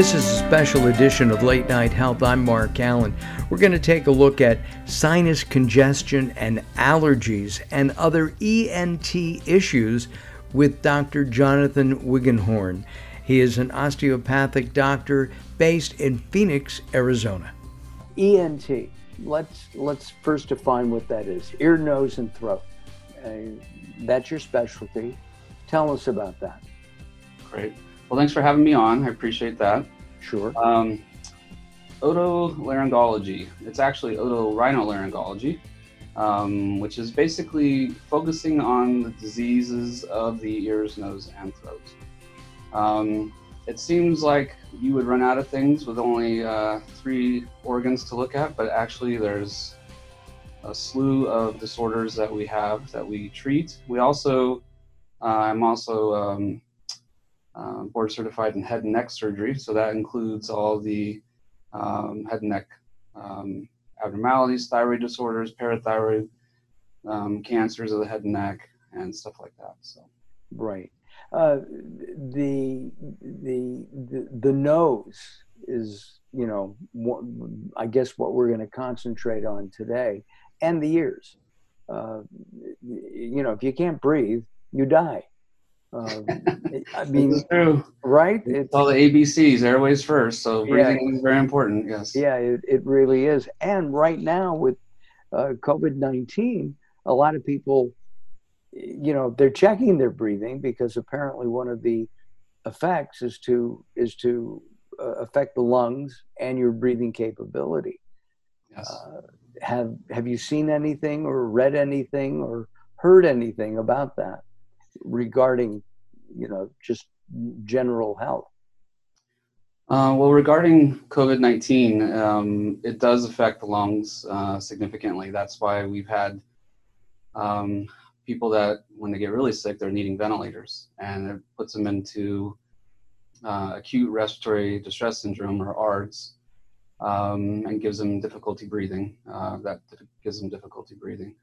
This is a special edition of Late Night Health. I'm Mark Alyn. We're going to take a look at sinus congestion and allergies and other ENT issues with Dr. Jonathan Wiggenhorn. He is an osteopathic doctor based in Phoenix, Arizona. ENT. Let's let's first define what that is. Ear, nose, and throat. Uh, that's your specialty. Tell us about that. Great. Well, thanks for having me on. I appreciate that. Sure. Um, otolaryngology. It's actually otorhinolaryngology, um, which is basically focusing on the diseases of the ears, nose, and throat. Um, it seems like you would run out of things with only uh, three organs to look at, but actually there's a slew of disorders that we have that we treat. We also, uh, I'm also um, uh, board certified in head and neck surgery. So that includes all the um, head and neck um, abnormalities, thyroid disorders, parathyroid, um, cancers of the head and neck, and stuff like that. So, right. Uh, the, the the the nose is you know what, I guess what we're going to concentrate on today, and the ears. Uh, you know, if you can't breathe, you die. Um, I mean, true. right? It's all the ABCs, airways first. So breathing yeah, is very important. Yes. Yeah, it, it really is. And right now with uh, COVID nineteen, a lot of people, you know, they're checking their breathing because apparently one of the effects is to is to uh, affect the lungs and your breathing capability. Yes. Uh, have Have you seen anything or read anything or heard anything about that? Regarding, you know, just general health? Uh, well, regarding COVID 19, um, it does affect the lungs uh, significantly. That's why we've had um, people that, when they get really sick, they're needing ventilators, and it puts them into uh, acute respiratory distress syndrome, or ARDS, um, and gives them difficulty breathing. Uh, that gives them difficulty breathing.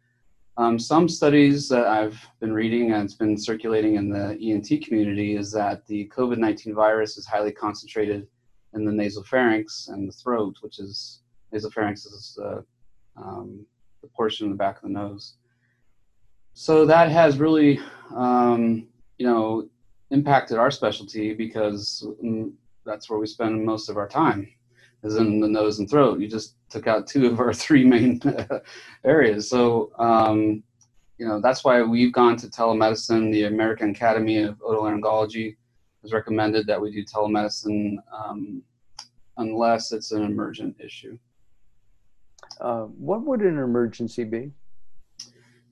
Um, some studies that I've been reading and it's been circulating in the ENT community is that the COVID 19 virus is highly concentrated in the nasopharynx and the throat, which is nasopharynx is uh, um, the portion in the back of the nose. So that has really, um, you know, impacted our specialty because mm, that's where we spend most of our time is in the nose and throat. You just took out two of our three main areas. So, um, you know, that's why we've gone to telemedicine. The American Academy of Otolaryngology has recommended that we do telemedicine um, unless it's an emergent issue. Uh, what would an emergency be?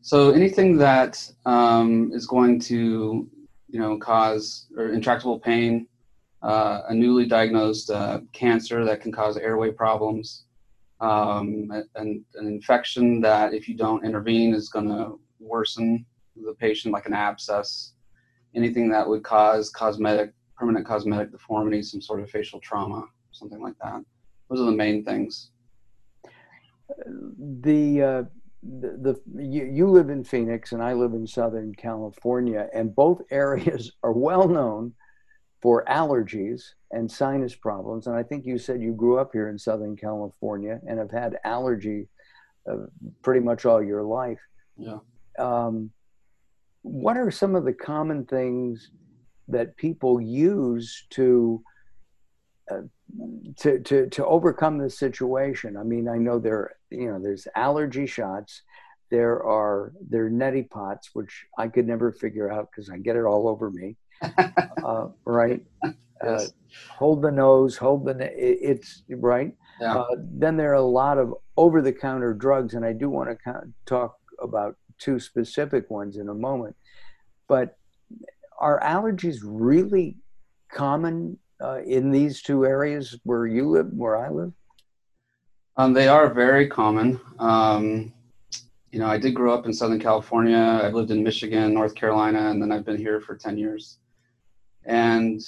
So anything that um, is going to, you know, cause or intractable pain, uh, a newly diagnosed uh, cancer that can cause airway problems, um, and an infection that, if you don't intervene, is going to worsen the patient, like an abscess, anything that would cause cosmetic, permanent cosmetic deformity, some sort of facial trauma, something like that. Those are the main things. The uh, the, the you, you live in Phoenix and I live in Southern California, and both areas are well known for allergies and sinus problems. And I think you said you grew up here in Southern California and have had allergy uh, pretty much all your life. Yeah. Um, what are some of the common things that people use to uh, to, to to overcome this situation? I mean, I know there you know there's allergy shots. There are there are neti pots, which I could never figure out because I get it all over me. uh, right? Yes. Uh, hold the nose, hold the. It's right. Yeah. Uh, then there are a lot of over-the-counter drugs, and I do want to talk about two specific ones in a moment. But are allergies really common uh, in these two areas where you live, where I live? Um, they are very common. Um, you know, I did grow up in Southern California. I've lived in Michigan, North Carolina, and then I've been here for 10 years. And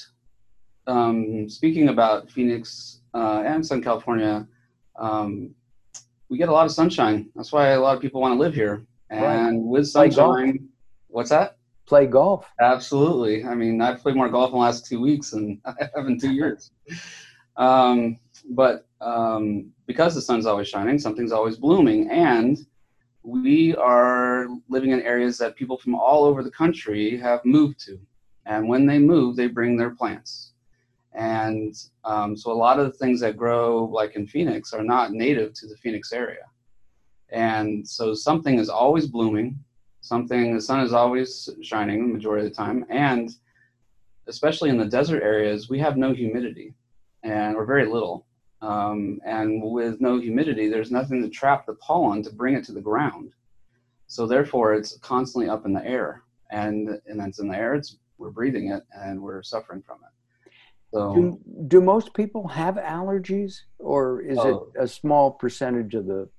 um, speaking about Phoenix uh, and Southern California, um, we get a lot of sunshine. That's why a lot of people want to live here. And right. with sunshine, what's that? play golf. Absolutely. I mean, I've played more golf in the last two weeks than I have in two years. Um, but um, because the sun's always shining, something's always blooming, and we are living in areas that people from all over the country have moved to. And when they move, they bring their plants. And um, so a lot of the things that grow, like in Phoenix, are not native to the Phoenix area. And so something is always blooming, something, the sun is always shining the majority of the time. And especially in the desert areas, we have no humidity and or very little. Um, and with no humidity, there's nothing to trap the pollen to bring it to the ground. So therefore, it's constantly up in the air, and and it's in the air. It's we're breathing it, and we're suffering from it. So, do, do most people have allergies, or is oh, it a small percentage of the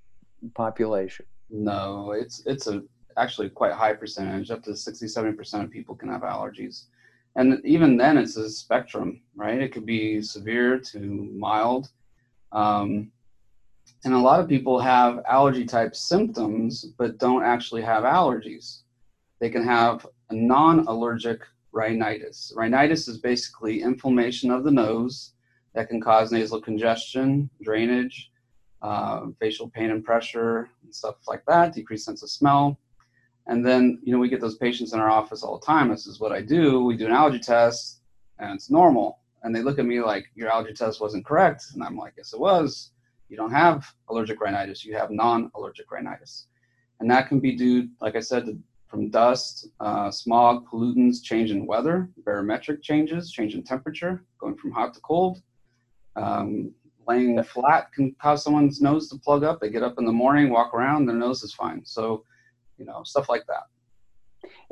population? No, it's it's a actually quite high percentage. Up to 67 percent of people can have allergies, and even then, it's a spectrum, right? It could be severe to mild um, and a lot of people have allergy type symptoms, but don't actually have allergies. They can have a non allergic rhinitis. Rhinitis is basically inflammation of the nose that can cause nasal congestion, drainage, uh, facial pain and pressure, and stuff like that, decreased sense of smell. And then, you know, we get those patients in our office all the time. This is what I do. We do an allergy test, and it's normal and they look at me like your allergy test wasn't correct and i'm like yes it was you don't have allergic rhinitis you have non-allergic rhinitis and that can be due like i said to, from dust uh, smog pollutants change in weather barometric changes change in temperature going from hot to cold um, laying flat can cause someone's nose to plug up they get up in the morning walk around their nose is fine so you know stuff like that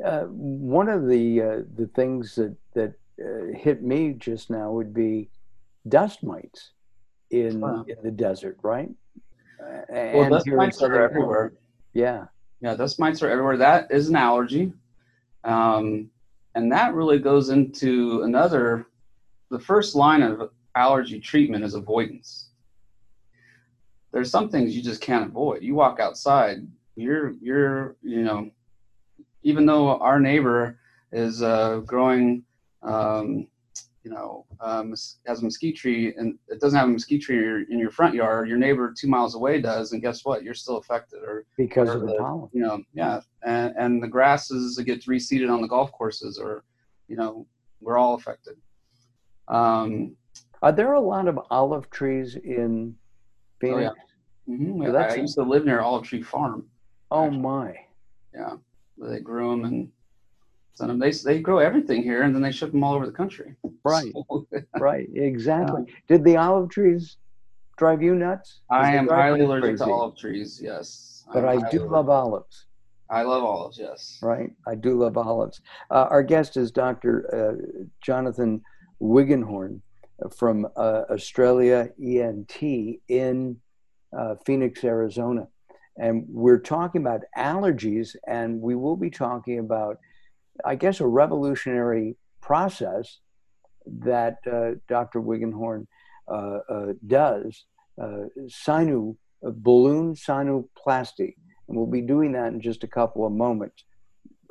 uh, one of the uh, the things that that uh, hit me just now would be dust mites in wow. in the desert, right? well, dust mites are everywhere. Yeah, yeah, dust mites are everywhere. That is an allergy, um, and that really goes into another. The first line of allergy treatment is avoidance. There's some things you just can't avoid. You walk outside, you're you're you know, even though our neighbor is uh, growing um, you know, um, has a mesquite tree and it doesn't have a mesquite tree in your, in your, front yard, your neighbor two miles away does, and guess what? You're still affected, or because or of the, the pollen. You know, yeah, and and the grasses that get reseeded on the golf courses, or you know, we're all affected. Um, Are there a lot of olive trees in Phoenix? Oh yeah. Mm-hmm. So I, I used to live near Olive Tree Farm. Oh actually. my. Yeah, they grew them and send them. They they grow everything here, and then they ship them all over the country. Right, so, right, exactly. Did the olive trees drive you nuts? I am highly allergic to olive trees. Yes, but I'm i do love olives. I love olives. Yes, right. I do love olives. Uh, our guest is Dr. Uh, Jonathan Wiggenhorn from uh, Australia ENT in uh, Phoenix, Arizona. And we're talking about allergies, and we will be talking about I guess, a revolutionary process that uh, Dr. Wiggenhorn uh, uh, does, uh, sinu, balloon sinuplasty. And we'll be doing that in just a couple of moments.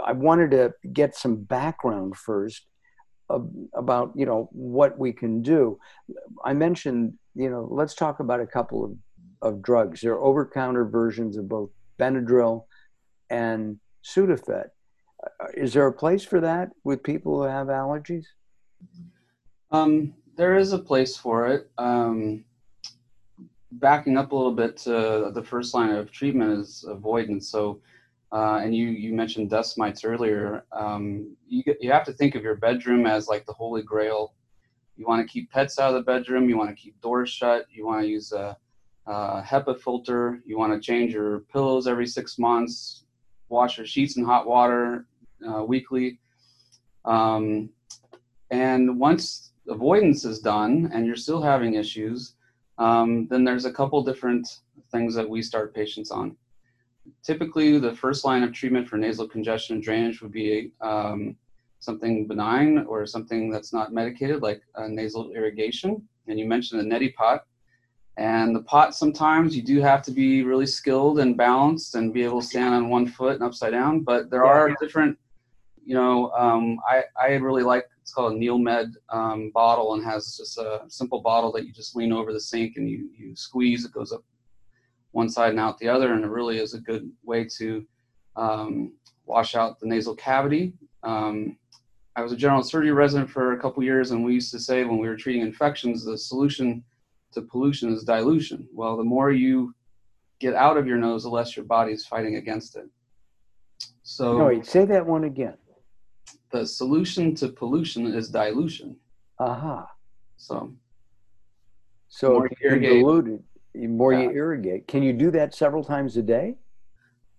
I wanted to get some background first about, you know, what we can do. I mentioned, you know, let's talk about a couple of, of drugs. There are over-counter versions of both Benadryl and Sudafed is there a place for that with people who have allergies? Um, there is a place for it. Um, backing up a little bit to the first line of treatment is avoidance. So, uh, and you you mentioned dust mites earlier. Um, you you have to think of your bedroom as like the holy grail. You want to keep pets out of the bedroom. You want to keep doors shut. You want to use a, a HEPA filter. You want to change your pillows every six months wash your sheets in hot water uh, weekly. Um, and once avoidance is done and you're still having issues, um, then there's a couple different things that we start patients on. Typically, the first line of treatment for nasal congestion and drainage would be um, something benign or something that's not medicated, like nasal irrigation. And you mentioned the neti pot. And the pot, sometimes you do have to be really skilled and balanced and be able to stand on one foot and upside down. But there are different you know, um, I, I really like it's called a NeilMed um, bottle and has just a simple bottle that you just lean over the sink and you, you squeeze. It goes up one side and out the other, and it really is a good way to um, wash out the nasal cavity. Um, I was a general surgery resident for a couple years, and we used to say when we were treating infections, the solution to pollution is dilution. Well, the more you get out of your nose, the less your body is fighting against it. So, no, wait, say that one again. The solution to pollution is dilution. Aha. Uh-huh. So, so more you dilute it, more yeah. you irrigate. Can you do that several times a day?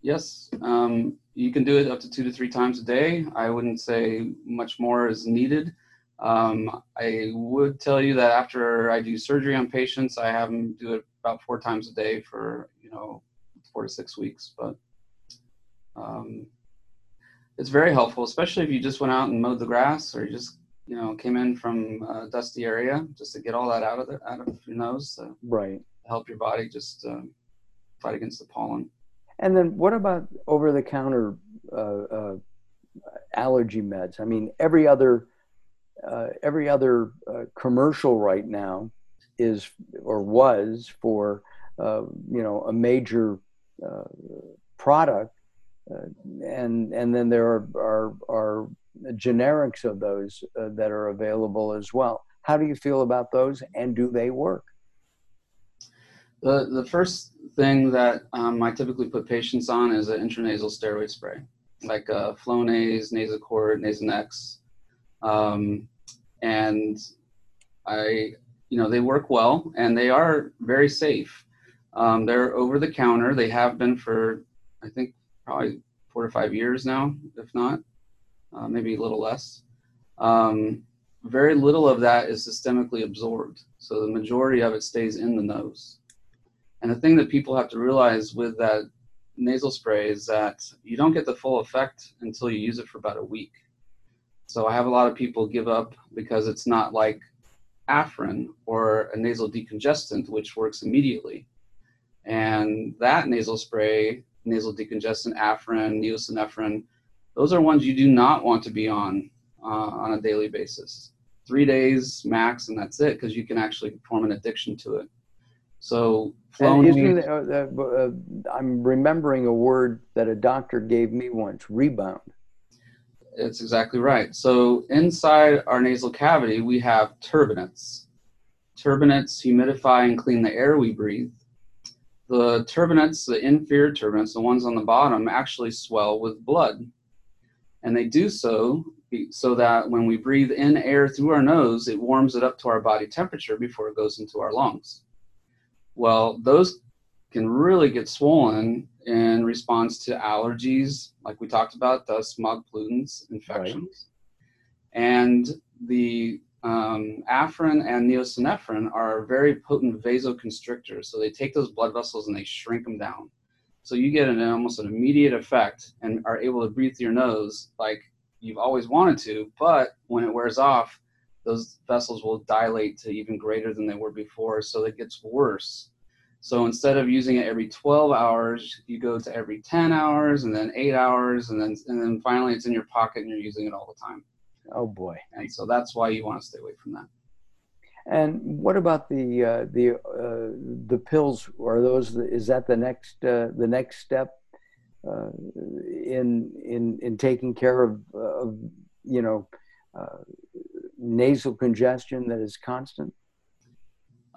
Yes, um, you can do it up to two to three times a day. I wouldn't say much more is needed. Um, I would tell you that after I do surgery on patients, I have them do it about four times a day for you know four to six weeks. But um, it's very helpful, especially if you just went out and mowed the grass or you just you know came in from a dusty area just to get all that out of the, out of your nose. To right. Help your body just uh, fight against the pollen. And then what about over the counter uh, uh, allergy meds? I mean, every other uh, every other uh, commercial right now is or was for uh, you know a major uh, product, and and then there are are, are generics of those that are available as well. How do you feel about those, and do they work? The, the first thing that um, I typically put patients on is an intranasal steroid spray, like uh, Flonase, Nasacort, Nasonex. Um, and I, you know, they work well and they are very safe. Um, they're over the counter. They have been for, I think, probably four to five years now, if not, uh, maybe a little less. Um, very little of that is systemically absorbed. So the majority of it stays in the nose. And the thing that people have to realize with that nasal spray is that you don't get the full effect until you use it for about a week. So I have a lot of people give up because it's not like Afrin or a nasal decongestant, which works immediately. And that nasal spray, nasal decongestant, Afrin, neosynephrine, those are ones you do not want to be on uh, on a daily basis. Three days max, and that's it, because you can actually form an addiction to it. So, uh, uh, uh, I'm remembering a word that a doctor gave me once rebound. It's exactly right. So, inside our nasal cavity, we have turbinates. Turbinates humidify and clean the air we breathe. The turbinates, the inferior turbinates, the ones on the bottom, actually swell with blood. And they do so so that when we breathe in air through our nose, it warms it up to our body temperature before it goes into our lungs. Well, those can really get swollen in response to allergies, like we talked about, dust, smog, pollutants, infections. Right. And the um, Afrin and neosynephrine are very potent vasoconstrictors. So they take those blood vessels and they shrink them down. So you get an almost an immediate effect and are able to breathe through your nose like you've always wanted to. But when it wears off, those vessels will dilate to even greater than they were before. So it gets worse. So instead of using it every 12 hours, you go to every 10 hours and then eight hours. And then, and then finally it's in your pocket and you're using it all the time. Oh boy. And so that's why you want to stay away from that. And what about the uh, the uh, the pills? Are those is that the next uh, the next step uh, in in in taking care of, of you know uh, nasal congestion that is constant?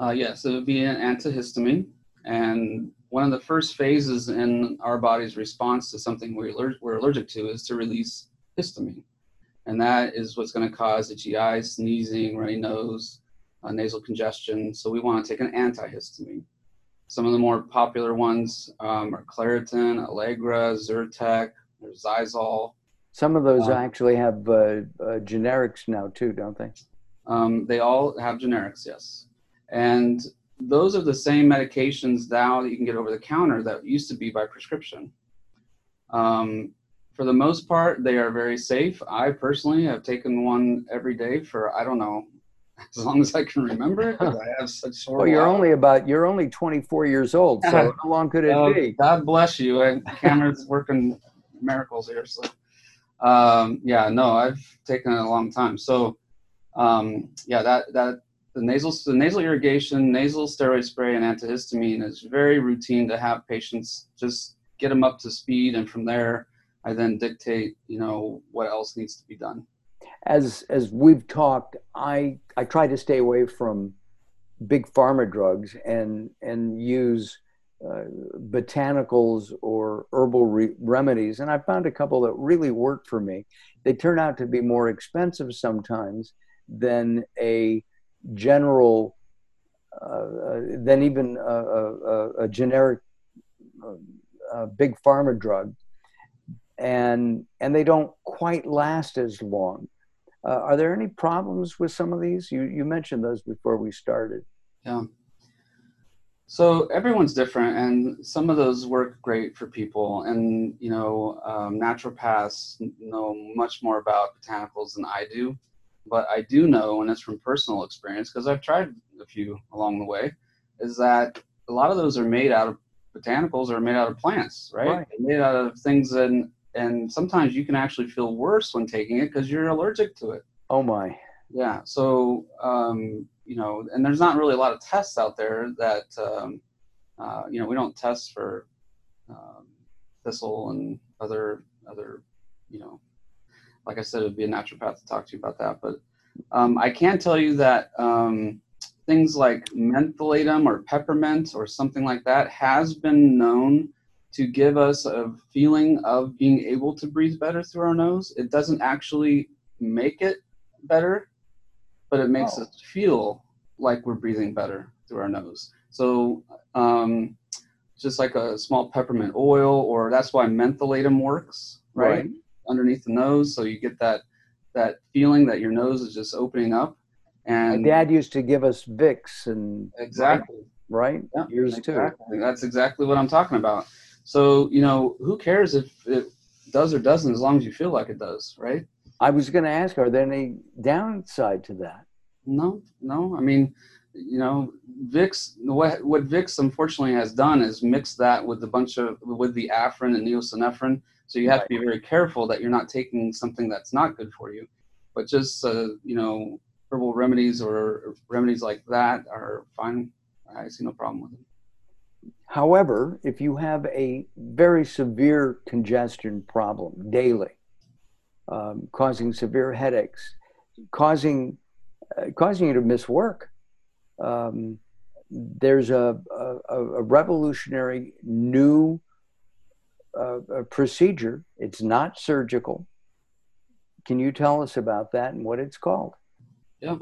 Uh, yes, it would be an antihistamine. And one of the first phases in our body's response to something we're, we're allergic to is to release histamine. And that is what's going to cause itchy GI, sneezing, runny nose, uh, nasal congestion. So we want to take an antihistamine. Some of the more popular ones um, are Claritin, Allegra, Zyrtec, there's Xyzal. Some of those um, actually have uh, uh, generics now too, don't they? Um, they all have generics, yes. And those are the same medications now that you can get over the counter that used to be by prescription. Um, for the most part, they are very safe. I personally have taken one every day for I don't know as long as I can remember I have such sore. Well, you're only about you're only 24 years old, so how long could it uh, be? God bless you. And Cameron's working miracles here. So, Um, yeah, no, I've taken it a long time. So, um, yeah, that that the nasal the nasal irrigation, nasal steroid spray, and antihistamine is very routine to have patients just get them up to speed, and from there, I then dictate, you know, what else needs to be done. As as we've talked, I I try to stay away from big pharma drugs and and use uh, botanicals or herbal re- remedies, and I found a couple that really worked for me. They turn out to be more expensive sometimes than a general, uh, uh than even a, a, a generic uh, big pharma drug, and and they don't quite last as long. Uh, are there any problems with some of these? You you mentioned those before we started. Yeah. So everyone's different, and some of those work great for people. And you know, um, naturopaths know much more about botanicals than I do, but I do know, and it's from personal experience because I've tried a few along the way, is that a lot of those are made out of botanicals, are made out of plants, right? right. Made out of things, and and sometimes you can actually feel worse when taking it because you're allergic to it. Oh my. Yeah. So um, you know, and there's not really a lot of tests out there that, um, uh, you know, we don't test for um, thistle and other, other, you know, like I said, it'd be a naturopath to talk to you about that. But um, I can tell you that um, things like mentholatum or peppermint or something like that has been known to give us a feeling of being able to breathe better through our nose. It doesn't actually make it better, but it makes oh. us feel like we're breathing better through our nose. So um, just like a small peppermint oil, or that's why mentholatum works, right? right? Underneath the nose, so you get that that feeling that your nose is just opening up. And My dad used to give us Vicks and exactly right, right? Yeah, exactly. too. That's exactly what I'm talking about. So you know, who cares if it does or doesn't, as long as you feel like it does, right? I was going to ask, are there any downside to that? No, no. I mean, you know, Vicks. What what Vicks unfortunately has done is mix that with a bunch of with the Afrin and neosynephrine. So you have right. to be very careful that you're not taking something that's not good for you. But just uh, you know, herbal remedies or remedies like that are fine. I see no problem with them. However, if you have a very severe congestion problem daily, um, causing severe headaches, causing uh, causing you to miss work. Um, there's a, a, a, revolutionary new uh, procedure. It's not surgical. Can you tell us about that and what it's called? Yeah.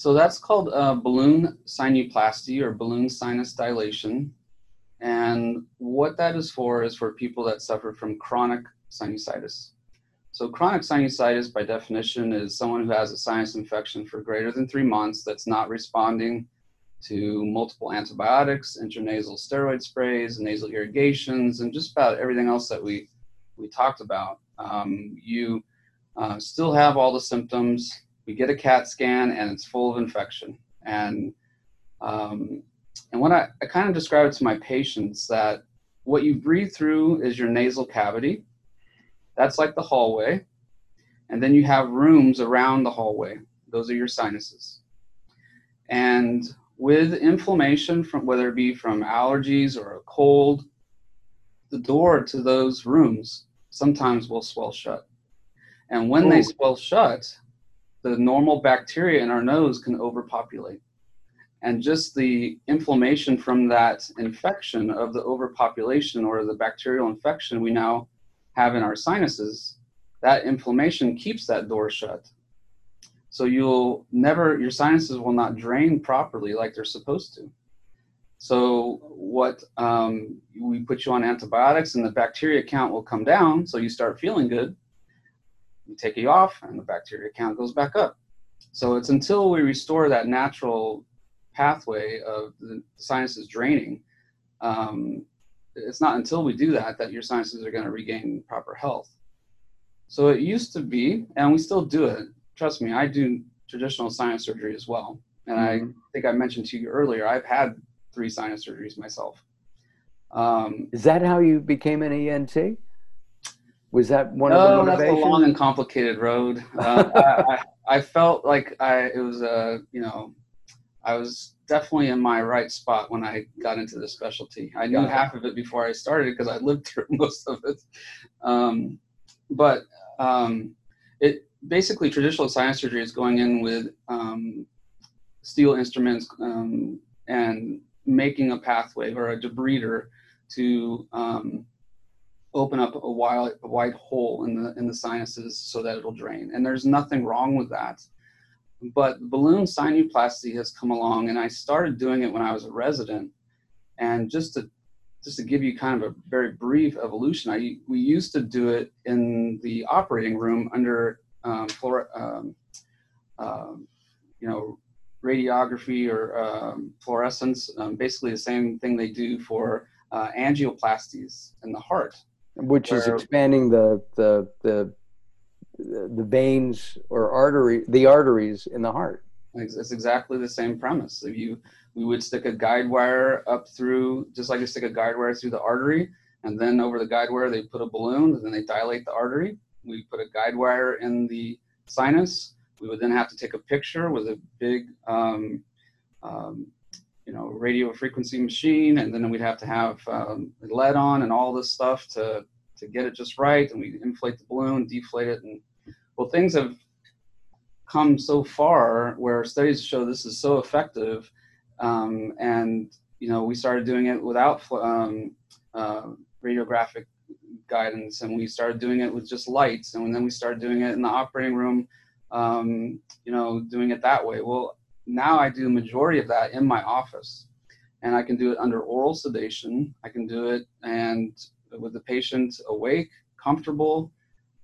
So that's called uh, balloon sinuplasty or balloon sinus dilation. And what that is for is for people that suffer from chronic sinusitis. So chronic sinusitis, by definition, is someone who has a sinus infection for greater than three months that's not responding to multiple antibiotics, intranasal steroid sprays, nasal irrigations, and just about everything else that we we talked about. Um, you uh, still have all the symptoms. We get a CAT scan, and it's full of infection. And um, and when I, I kind of describe it to my patients that what you breathe through is your nasal cavity that's like the hallway. And then you have rooms around the hallway. Those are your sinuses. And with inflammation from whether it be from allergies or a cold, the door to those rooms sometimes will swell shut. And when Ooh. they swell shut, the normal bacteria in our nose can overpopulate. And just the inflammation from that infection of the overpopulation or the bacterial infection, we now have in our sinuses, that inflammation keeps that door shut. So you'll never, your sinuses will not drain properly like they're supposed to. So what um, we put you on antibiotics and the bacteria count will come down. So you start feeling good. You take you off and the bacteria count goes back up. So it's until we restore that natural pathway of the sinuses draining um, it's not until we do that that your sinuses are going to regain proper health. So it used to be, and we still do it. Trust me, I do traditional sinus surgery as well. And mm-hmm. I think I mentioned to you earlier, I've had three sinus surgeries myself. Um, Is that how you became an ENT? Was that one of the motivations? that's a long and complicated road. Uh, I, I, I felt like I it was a you know I was definitely in my right spot when I got into the specialty. I knew it. half of it before I started because I lived through most of it. Um, but um, it basically traditional sinus surgery is going in with um, steel instruments um, and making a pathway or a debrider to um, open up a wide, a wide hole in the in the sinuses so that it'll drain. And there's nothing wrong with that. But balloon sinuplasty has come along, and I started doing it when I was a resident. And just to just to give you kind of a very brief evolution, I we used to do it in the operating room under um, fluor- um, um, you know radiography or um, fluorescence, um, basically the same thing they do for uh, angioplasties in the heart. Which is expanding the the the the veins or artery the arteries in the heart. It's, it's exactly the same premise. If you, we would stick a guide wire up through, just like you stick a guide wire through the artery, and then over the guide wire they put a balloon, and then they dilate the artery. We put a guide wire in the sinus. We would then have to take a picture with a big, um, um, you know, radio frequency machine, and then we'd have to have um, lead on and all this stuff to to get it just right. And we inflate the balloon, deflate it, and well, things have come so far where studies show this is so effective um, and you know we started doing it without um, uh, radiographic guidance and we started doing it with just lights and then we started doing it in the operating room um, you know doing it that way well now i do majority of that in my office and i can do it under oral sedation i can do it and with the patient awake comfortable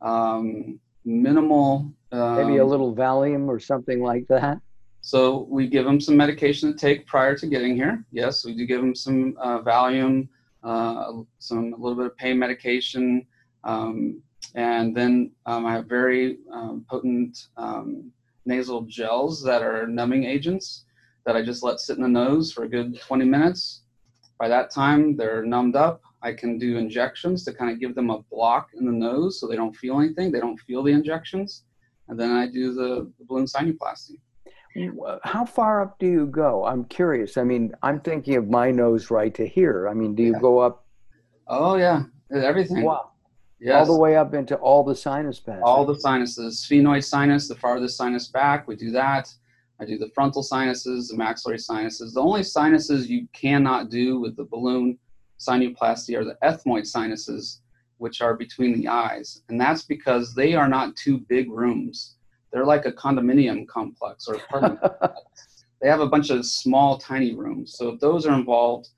um, minimal Maybe a um, little Valium or something like that. so we give them some medication to take prior to getting here. Yes, we do give them some uh, Valium, uh, some a little bit of pain medication, um, and then um, I have very um, potent um, nasal gels that are numbing agents that I just let sit in the nose for a good 20 minutes. By that time, they're numbed up. I can do injections to kind of give them a block in the nose so they don't feel anything. They don't feel the injections. And then I do the, the balloon sinuplasty. How far up do you go? I'm curious. I mean, I'm thinking of my nose right to here. I mean, do you Yeah. go up Oh yeah, everything. wow, Yes. all the way up into all the sinus passages? All the sinuses, sphenoid sinus, the farthest sinus back, we do that. I do the frontal sinuses, the maxillary sinuses. The only sinuses you cannot do with the balloon sinuplasty are the ethmoid sinuses, which are between the eyes. And that's because they are not two big rooms. They're like a condominium complex or apartment. they have a bunch of small, tiny rooms. So if those are involved,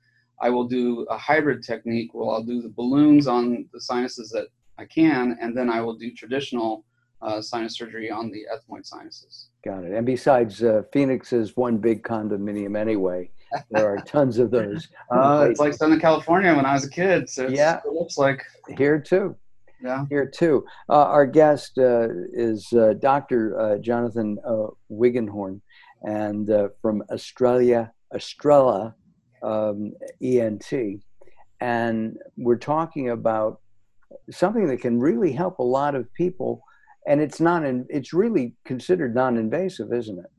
I will do a hybrid technique where I'll do the balloons on the sinuses that I can, and then I will do traditional uh, sinus surgery on the ethmoid sinuses. Got it. And besides, uh, Phoenix is one big condominium anyway. There are tons of those. Uh, it's like Southern California when I was a kid. So it's, Yeah. it looks like, here too. yeah. Here too. Uh, our guest uh, is uh, Dr. Uh, Jonathan uh, Wiggenhorn, and uh, from Australia, Estrella um, ENT, and we're talking about something that can really help a lot of people. And it's not. In, it's really considered non-invasive, isn't it?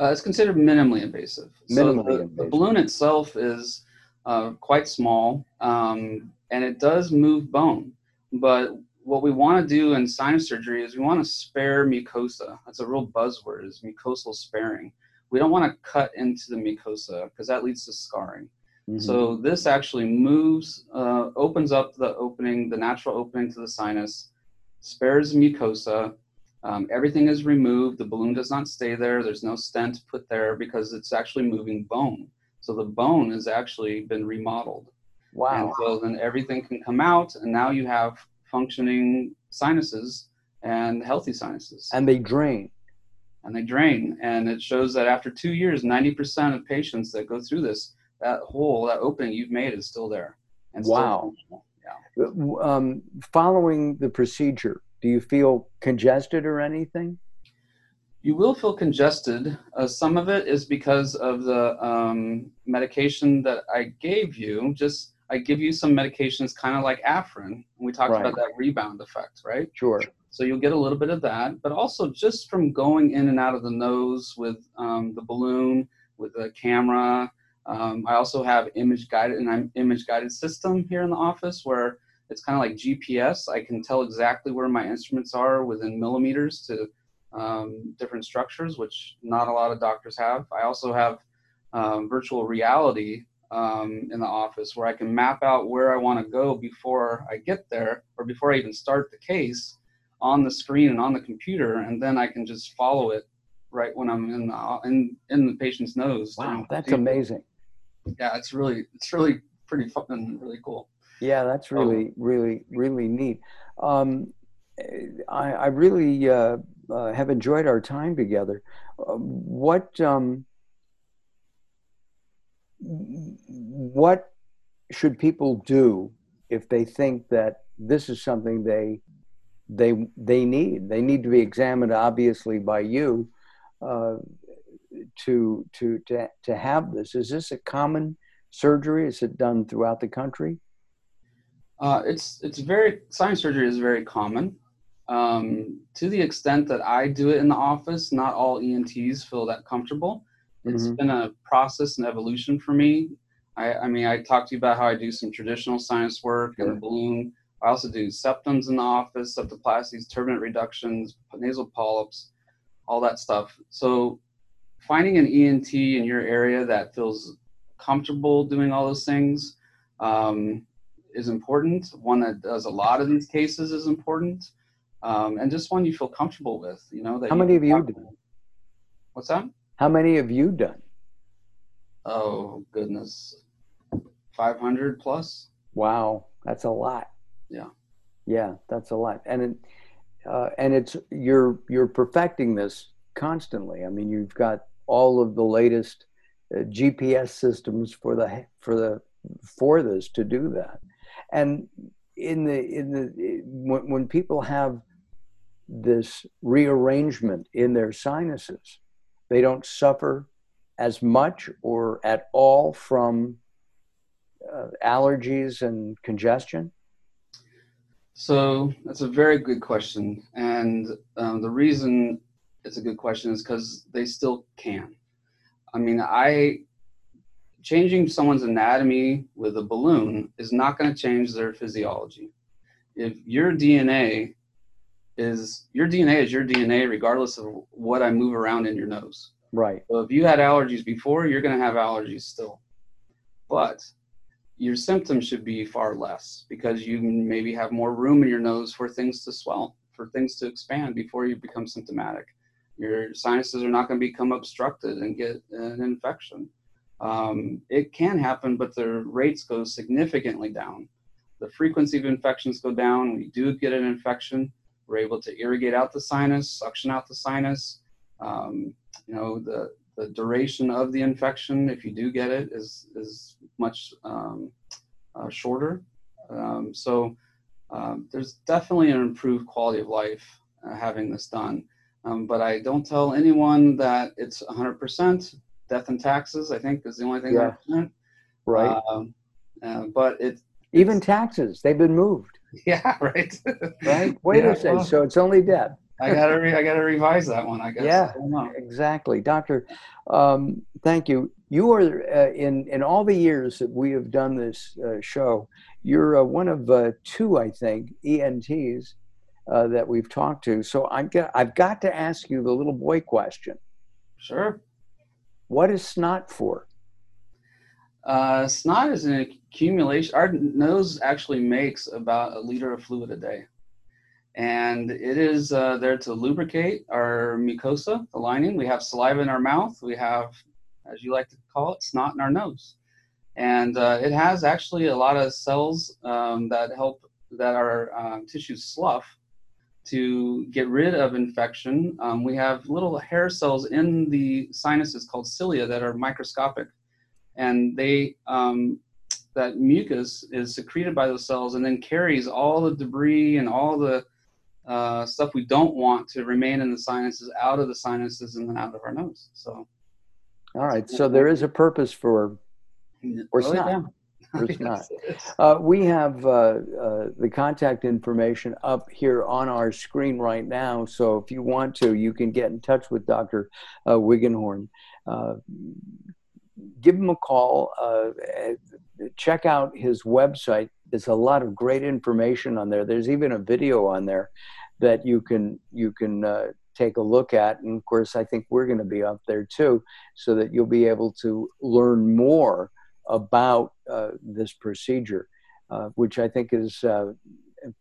Uh, it's considered minimally invasive. Minimally so the, the balloon itself is uh, quite small, um, and it does move bone. But what we want to do in sinus surgery is we want to spare mucosa. That's a real buzzword: is mucosal sparing. We don't want to cut into the mucosa because that leads to scarring. Mhm. So this actually moves, uh, opens up the opening, the natural opening to the sinus, spares mucosa. Um, everything is removed. The balloon does not stay there. There's no stent put there because it's actually moving bone. So the bone has actually been remodeled. And wow. so then everything can come out, and now you have functioning sinuses and healthy sinuses. And they drain. and they drain. And it shows that after two years, 90% of patients that go through this, that hole, that opening you've made is still there. And Wow. functional. Yeah. Um, following the procedure, do you feel congested or anything? You will feel congested. Uh, some of it is because of the um, medication that I gave you. Just I give you some medications, kind of like Afrin. We talked Right. about that rebound effect, right? Sure. So you'll get a little bit of that, but also just from going in and out of the nose with um, the balloon, with the camera. Um, I also have image guided and I'm image guided system here in the office where it's kind of like GPS. I can tell exactly where my instruments are within millimeters to um, different structures, which not a lot of doctors have. I also have um, virtual reality um, in the office where I can map out where I want to go before I get there or before I even start the case on the screen and on the computer, and then I can just follow it right when I'm in the, in, in the patient's nose. Wow, that's amazing. Yeah, it's really it's really pretty fun and really cool. Yeah, that's Oh. really, really, really neat. Um, I, I really uh, uh, have enjoyed our time together. Uh, what um, what should people do if they think that this is something they they they need? They need to be examined, obviously, by you uh, to to to to have this. Is this a common surgery? Is it done throughout the country? Uh, it's it's very sinus surgery is very common. Um, to the extent that I do it in the office, not all ENTs feel that comfortable. It's Mhm. been a process and evolution for me. I, I mean, I talked to you about how I do some traditional sinus work Sure. and balloon. I also do septums in the office, septoplasties, turbinate reductions, nasal polyps, all that stuff. So, finding an ENT in your area that feels comfortable doing all those things um, is important. One that does a lot of these cases is important, um, and just one you feel comfortable with. You know that. How many have you done? What's that? How many have you done? Oh goodness, five hundred plus. Wow, that's a lot. Yeah. Yeah, that's a lot, and it, uh, and it's you're you're perfecting this constantly. I mean, you've got all of the latest uh, GPS systems for the for the for this to do that, and in the in the when, when people have this rearrangement in their sinuses, they don't suffer as much or at all from uh, allergies and congestion? So that's a very good question, and um, the reason it's a good question is because they still can. I mean, I changing someone's anatomy with a balloon is not going to change their physiology. If your DNA is your DNA is your DNA, regardless of what I move around in your nose. Right. So if you had allergies before, you're going to have allergies still. But your symptoms should be far less because you maybe have more room in your nose for things to swell, for things to expand before you become symptomatic. Your sinuses are not going to become obstructed and get an infection. Um, it can happen, but the rates go significantly down. The frequency of infections go down. We do get an infection, we're able to irrigate out the sinus, suction out the sinus. Um, you know, the, the duration of the infection, if you do get it, is, is much um, uh, shorter. Um, so um, there's definitely an improved quality of life uh, having this done. Um, but I don't tell anyone that it's 100%. Death and taxes, I think, is the only thing. Yeah. 100%. Right. Um, uh, but it, Even taxes, they've been moved. yeah, right. Right. Wait Yeah, a second. well, So it's only death. I gotta, re- I gotta revise that one. I guess. Yeah. I. Exactly, Doctor. Um, thank you. You are uh, in in all the years that we have done this uh, show. You're uh, one of uh, two, I think, ENTs uh, that we've talked to. So I've got I've got to ask you the little boy question. Sure. What is snot for? Uh, snot is an accumulation. Our nose actually makes about a liter of fluid a day. And it is uh, there to lubricate our mucosa, the lining. We have saliva in our mouth. We have, as you like to call it, snot in our nose. And uh, it has actually a lot of cells um, that help that our um, tissues slough to get rid of infection. Um, we have little hair cells in the sinuses called cilia that are microscopic and they um, that mucus is secreted by those cells and then carries all the debris and all the uh, stuff we don't want to remain in the sinuses out of the sinuses and then out of our nose. So, All right. So there is a purpose for Or Oh, snot. yeah. It's not. Uh, we have uh, uh, the contact information up here on our screen right now. So if you want to, you can get in touch with Dr. Uh, Wiggenhorn. Uh, give him a call. Uh, check out his website. There's a lot of great information on there. There's even a video on there that you can you can take a look at. And of course, I think we're going to be up there too, so that you'll be able to learn more about uh, this procedure, uh, which I think is uh,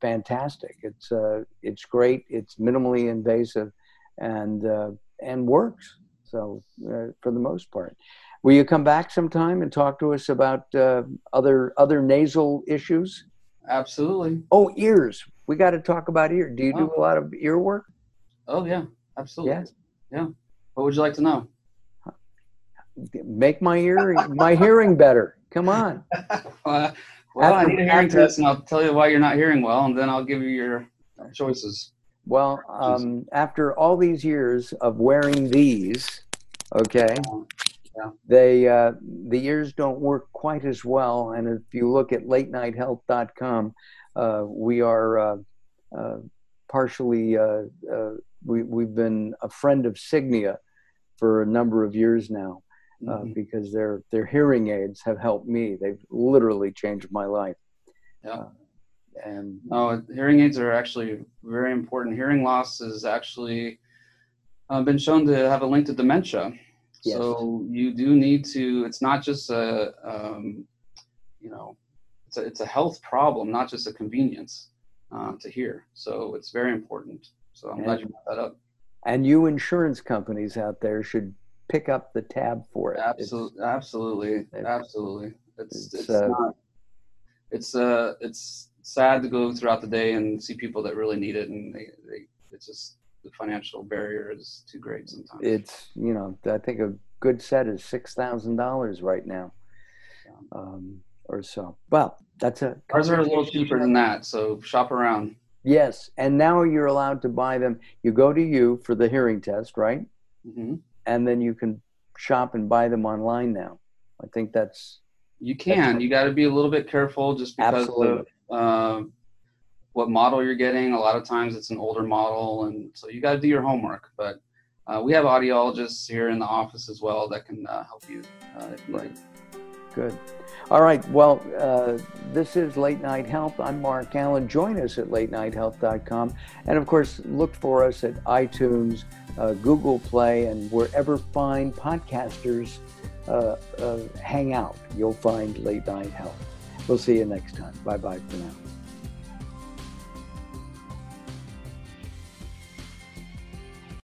fantastic. It's uh, it's great. It's minimally invasive, and uh, and works. So uh, for the most part, will you come back sometime and talk to us about other other nasal issues? Absolutely. Oh, ears. We got to talk about ear. Do you oh. do a lot of ear work? Oh yeah, absolutely. Yeah. yeah. What would you like to know? Make my hearing my hearing better. Come on. well, well I need a hearing test, and I'll tell you why you're not hearing well, and then I'll give you your choices. Well, um, after all these years of wearing these, okay, yeah. they uh, the ears don't work quite as well. And if you look at latenighthealth.com, uh, we are uh, uh partially uh, uh, we, we've been a friend of Signia for a number of years now uh, mm-hmm. because their their hearing aids have helped me. They've literally changed my life. Yeah. Uh, and oh, hearing aids are actually very important. Hearing loss has actually uh, been shown to have a link to dementia. Yes. So you do need to. It's not just a um, you know, it's a it's a health problem, not just a convenience uh, to hear. So it's very important. So I'm and, glad you brought that up. And you insurance companies out there should pick up the tab for it. Absolutely, it's, absolutely, absolutely. It's it's, it's uh, not. It's uh it's sad to go throughout the day and see people that really need it, and they, they it's just the financial barrier is too great sometimes. It's you know I think a good set is six thousand dollars right now, um, or so. Well, that's a ours are a little cheaper than that, so shop around. Yes, and now you're allowed to buy them. You go to you for the hearing test, right? Mm-hmm. And then you can shop and buy them online now. I think that's. You can. That's you got to be a little bit careful just because absolutely. of uh, what model you're getting. A lot of times it's an older model, and so you got to do your homework. But uh, we have audiologists here in the office as well that can uh, help you. Uh, right. Good. All right. Well, uh, this is Late Night Health. I'm Mark Alyn. Join us at latenighthealth.com. And of course, look for us at iTunes, uh, Google Play, and wherever fine podcasters uh, uh hang out. You'll find Late Night Health. We'll see you next time. Bye bye for now.